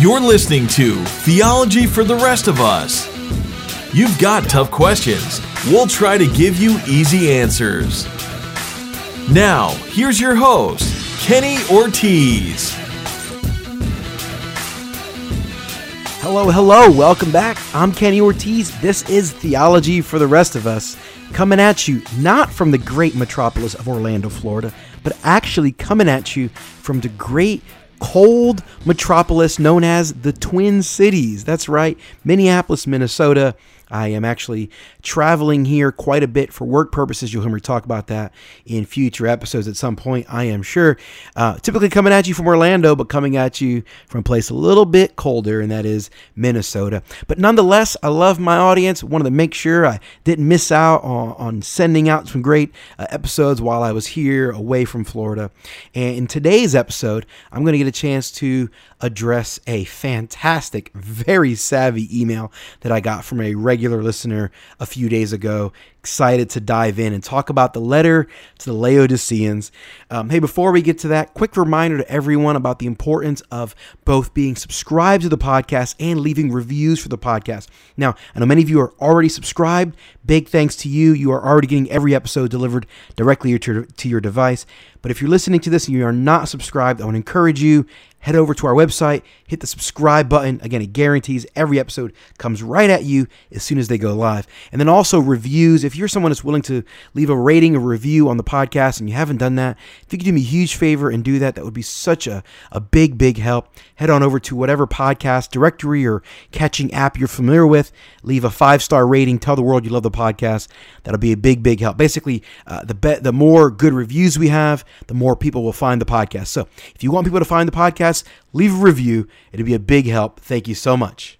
You're listening to Theology for the Rest of Us. You've got tough questions. We'll try to give you easy answers. Now, here's your host, Kenny Ortiz. Hello, hello, welcome back. I'm Kenny Ortiz. This is Theology for the Rest of Us, coming at you not from the great metropolis of Orlando, Florida, but actually coming at you from the great cold metropolis known as the Twin Cities. That's right, Minneapolis, Minnesota. I am actually traveling here quite a bit for work purposes. You'll hear me talk about that in future episodes at some point, I am sure. Uh, typically coming at you from Orlando, but coming at you from a place a little bit colder, and that is Minnesota. But nonetheless, I love my audience. Wanted to make sure I didn't miss out on, on sending out some great uh, episodes while I was here away from Florida. And in today's episode, I'm going to get a chance to address a fantastic, very savvy email that I got from a regular listener a few days ago. Excited to dive in and talk about the letter to the Laodiceans. Um, hey, before we get to that, quick reminder to everyone about the importance of both being subscribed to the podcast and leaving reviews for the podcast. Now, I know many of you are already subscribed. Big thanks to you. You are already getting every episode delivered directly to, to your device. But if you're listening to this and you are not subscribed, I want to encourage you head over to our website, hit the subscribe button. Again, it guarantees every episode comes right at you as soon as they go live. And then also reviews. If you're someone that's willing to leave a rating, a review on the podcast, and you haven't done that, if you could do me a huge favor and do that, that would be such a, a big, big help. Head on over to whatever podcast directory or catching app you're familiar with. Leave a five star rating. Tell the world you love the podcast. That'll be a big, big help. Basically, uh, the be- the more good reviews we have, the more people will find the podcast. So if you want people to find the podcast, leave a review. It'd be a big help. Thank you so much.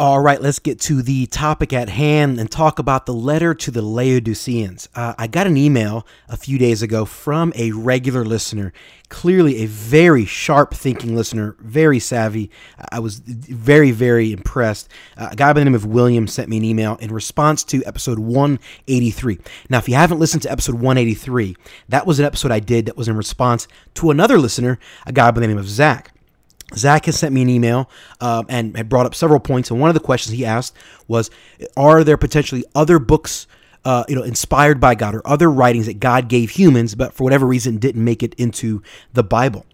All right, let's get to the topic at hand and talk about the letter to the Laodiceans. Uh, I got an email a few days ago from a regular listener, clearly a very sharp thinking listener, very savvy. I was very, very impressed. Uh, a guy by the name of William sent me an email in response to episode 183. Now, if you haven't listened to episode 183, that was an episode I did that was in response to another listener, a guy by the name of Zach. Zach has sent me an email um, and had brought up several points. And one of the questions he asked was Are there potentially other books? Uh, you know, inspired by God or other writings that God gave humans, but for whatever reason didn't make it into the Bible.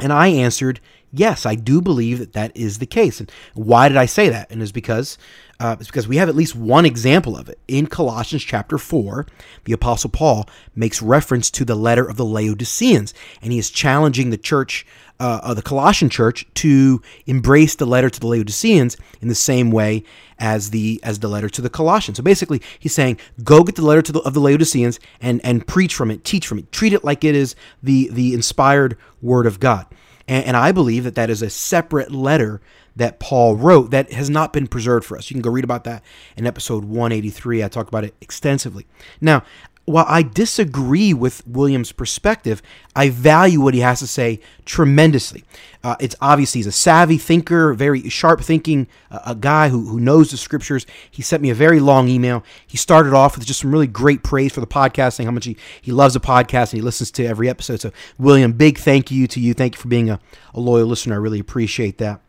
And I answered, yes, I do believe that that is the case. And why did I say that? And it's because uh, it's because we have at least one example of it in Colossians chapter four. The apostle Paul makes reference to the letter of the Laodiceans, and he is challenging the church, uh, of the Colossian church, to embrace the letter to the Laodiceans in the same way as the as the letter to the Colossians. So basically, he's saying, go get the letter the, of the Laodiceans and and preach from it, teach from it, treat it like it is the the inspired word of God. And, and I believe that that is a separate letter that Paul wrote that has not been preserved for us. You can go read about that in episode 183. I talk about it extensively. Now, while I disagree with William's perspective, I value what he has to say tremendously. Uh, it's obviously he's a savvy thinker, very sharp thinking, uh, a guy who, who knows the scriptures. He sent me a very long email. He started off with just some really great praise for the podcast, saying how much he, he loves the podcast and he listens to every episode. So, William, big thank you to you. Thank you for being a, a loyal listener. I really appreciate that.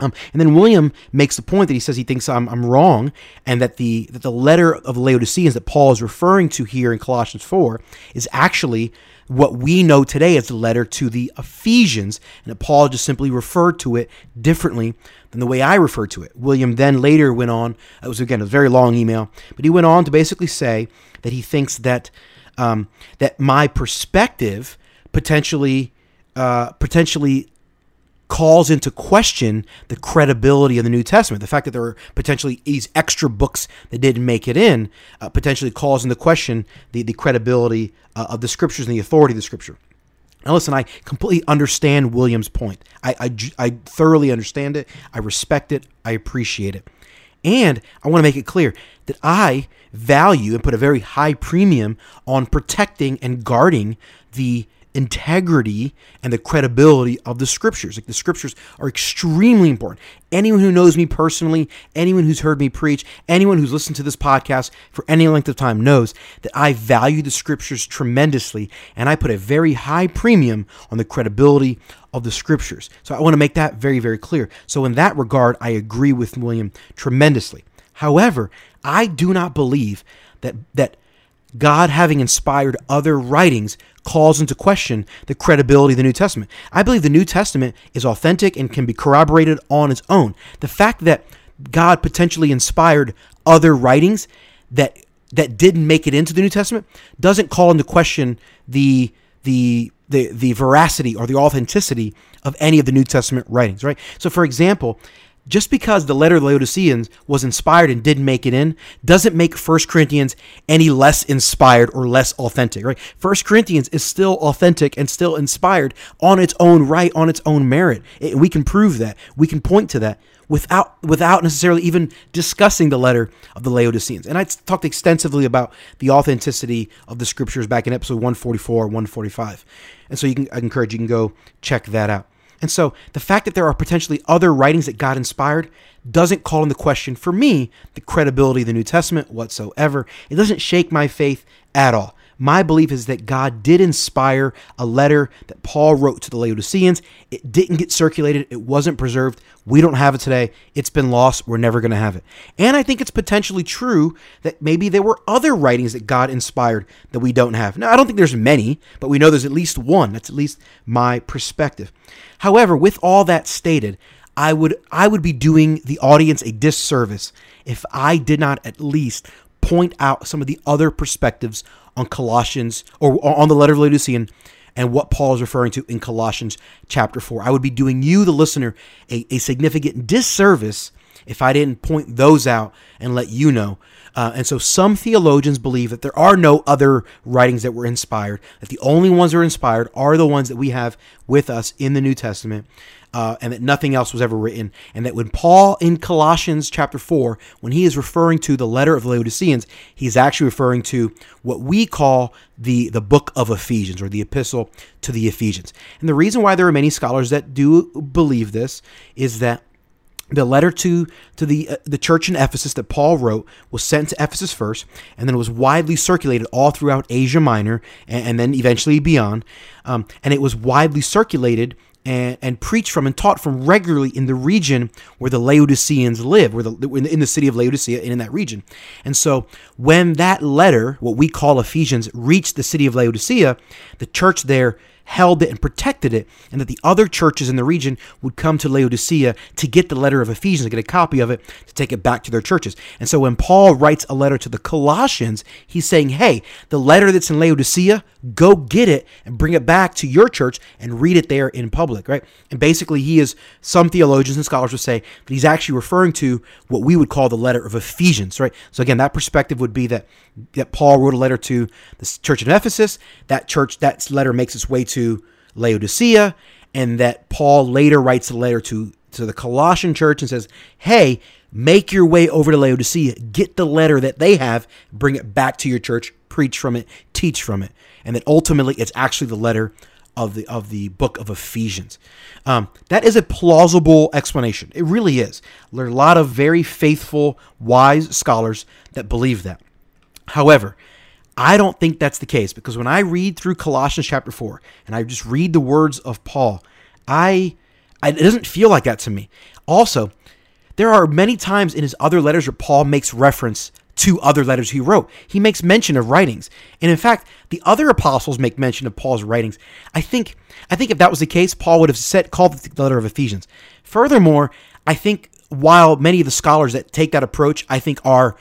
Um, and then William makes the point that he says he thinks I'm, I'm wrong, and that the that the letter of Laodiceans that Paul is referring to here in Colossians four is actually what we know today as the letter to the Ephesians, and that Paul just simply referred to it differently than the way I refer to it. William then later went on. It was again a very long email, but he went on to basically say that he thinks that um, that my perspective potentially uh, potentially calls into question the credibility of the New Testament. The fact that there are potentially these extra books that didn't make it in uh, potentially calls into question the, the credibility uh, of the scriptures and the authority of the scripture. Now, listen, I completely understand William's point. I, I, I thoroughly understand it. I respect it. I appreciate it. And I want to make it clear that I value and put a very high premium on protecting and guarding the integrity and the credibility of the scriptures. Like the scriptures are extremely important. Anyone who knows me personally, anyone who's heard me preach, anyone who's listened to this podcast for any length of time knows that I value the scriptures tremendously and I put a very high premium on the credibility of the scriptures. So I want to make that very, very clear. So in that regard, I agree with William tremendously. However, I do not believe that that God having inspired other writings calls into question the credibility of the New Testament. I believe the New Testament is authentic and can be corroborated on its own. The fact that God potentially inspired other writings that that didn't make it into the New Testament doesn't call into question the the the the veracity or the authenticity of any of the New Testament writings, right? So for example, just because the letter the Laodiceans was inspired and didn't make it in doesn't make 1 Corinthians any less inspired or less authentic, right? 1 Corinthians is still authentic and still inspired on its own right, on its own merit. It, we can prove that. We can point to that without without necessarily even discussing the letter of the Laodiceans. And I talked extensively about the authenticity of the scriptures back in episode 144, 145. And so you can I encourage you can go check that out. And so the fact that there are potentially other writings that God inspired doesn't call into question for me the credibility of the New Testament whatsoever. It doesn't shake my faith at all. My belief is that God did inspire a letter that Paul wrote to the Laodiceans. It didn't get circulated, it wasn't preserved. We don't have it today. It's been lost. We're never going to have it. And I think it's potentially true that maybe there were other writings that God inspired that we don't have. Now, I don't think there's many, but we know there's at least one. That's at least my perspective. However, with all that stated, I would I would be doing the audience a disservice if I did not at least point out some of the other perspectives on Colossians or, on the letter of Laodicean and what Paul is referring to in Colossians chapter 4. I would be doing you, the listener, a, a significant disservice if I didn't point those out and let you know. Uh, and so some theologians believe that there are no other writings that were inspired, that the only ones that are inspired are the ones that we have with us in the New Testament uh, and that nothing else was ever written. And that when Paul in Colossians chapter 4, when he is referring to the letter of the Laodiceans, he's actually referring to what we call the, the book of Ephesians or the epistle to the Ephesians. And the reason why there are many scholars that do believe this is that the letter to to the uh, the church in Ephesus that Paul wrote was sent to Ephesus first, and then it was widely circulated all throughout Asia Minor, and, and then eventually beyond. Um, and it was widely circulated and, and preached from and taught from regularly in the region where the Laodiceans live, where the in the city of Laodicea and in that region. And so when that letter, what we call Ephesians, reached the city of Laodicea, the church there held it and protected it, and that the other churches in the region would come to Laodicea to get the letter of Ephesians, to get a copy of it, to take it back to their churches. And so when Paul writes a letter to the Colossians, he's saying, hey, the letter that's in Laodicea, go get it and bring it back to your church and read it there in public, right? And basically, he is, some theologians and scholars would say that he's actually referring to what we would call the letter of Ephesians, right? So again, that perspective would be that, that Paul wrote a letter to the church in Ephesus, that church, that letter makes its way to to Laodicea, and that Paul later writes a letter to, to the Colossian church and says, Hey, make your way over to Laodicea, get the letter that they have, bring it back to your church, preach from it, teach from it. And that ultimately it's actually the letter of the of the book of Ephesians. Um, that is a plausible explanation. It really is. There are a lot of very faithful, wise scholars that believe that. However, I don't think that's the case because when I read through Colossians chapter 4 and I just read the words of Paul, I, I it doesn't feel like that to me. Also, there are many times in his other letters where Paul makes reference to other letters he wrote. He makes mention of writings. And in fact, the other apostles make mention of Paul's writings. I think I think if that was the case, Paul would have said called the letter of Ephesians. Furthermore, I think while many of the scholars that take that approach I think are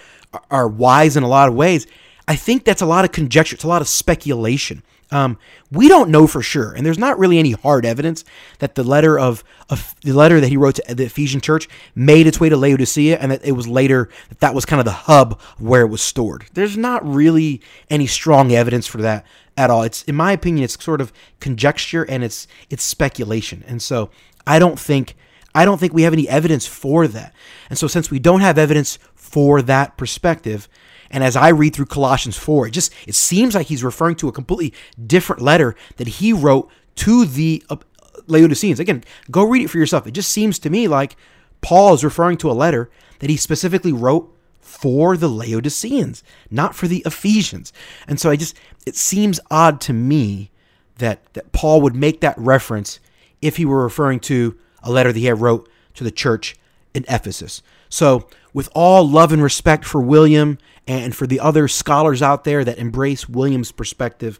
are wise in a lot of ways, I think that's a lot of conjecture. It's a lot of speculation. Um, we don't know for sure, and there's not really any hard evidence that the letter of, of, the letter that he wrote to the Ephesian church made its way to Laodicea, and that it was later that that was kind of the hub where it was stored. There's not really any strong evidence for that at all. It's in my opinion, it's sort of conjecture and it's it's speculation, and so I don't think I don't think we have any evidence for that. And so since we don't have evidence for that perspective, And as I read through Colossians 4, it just it seems like he's referring to a completely different letter that he wrote to the uh, Laodiceans. Again, go read it for yourself. It just seems to me like Paul is referring to a letter that he specifically wrote for the Laodiceans, not for the Ephesians. And so I just it seems odd to me that that Paul would make that reference if he were referring to a letter that he had wrote to the church in Ephesus. So, with all love and respect for William and for the other scholars out there that embrace William's perspective,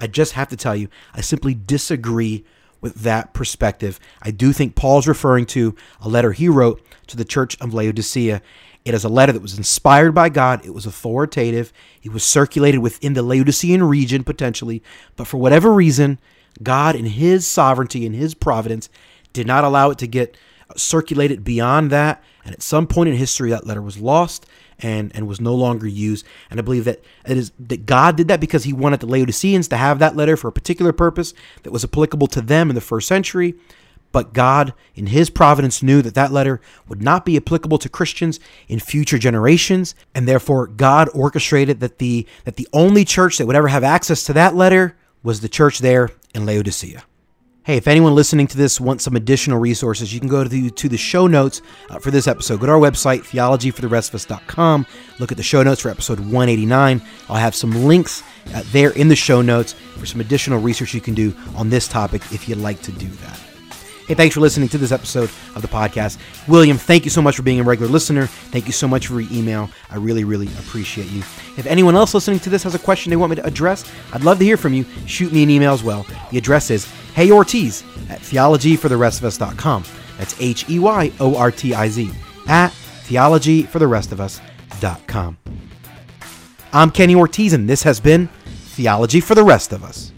I just have to tell you, I simply disagree with that perspective. I do think Paul's referring to a letter he wrote to the church of Laodicea. It is a letter that was inspired by God. It was authoritative. It was circulated within the Laodicean region potentially, but for whatever reason, God, in His sovereignty and His providence, did not allow it to get circulated beyond that. And at some point in history, that letter was lost and, and was no longer used. And I believe that it is that God did that because He wanted the Laodiceans to have that letter for a particular purpose that was applicable to them in the first century. But God, in His providence, knew that that letter would not be applicable to Christians in future generations, and therefore God orchestrated that the that the only church that would ever have access to that letter was the church there in Laodicea. Hey, if anyone listening to this wants some additional resources, you can go to the, to the show notes uh, for this episode. Go to our website, theologyfortherestofus.com. Look at the show notes for episode 189. I'll have some links uh, there in the show notes for some additional research you can do on this topic if you'd like to do that. Hey, thanks for listening to this episode of the podcast. William, thank you so much for being a regular listener. Thank you so much for your email. I really, really appreciate you. If anyone else listening to this has a question they want me to address, I'd love to hear from you. Shoot me an email as well. The address is heyortiz at theologyfortherestofus.com. That's H E Y O R T I Z at theologyfortherestofus.com. I'm Kenny Ortiz, and this has been Theology for the Rest of Us.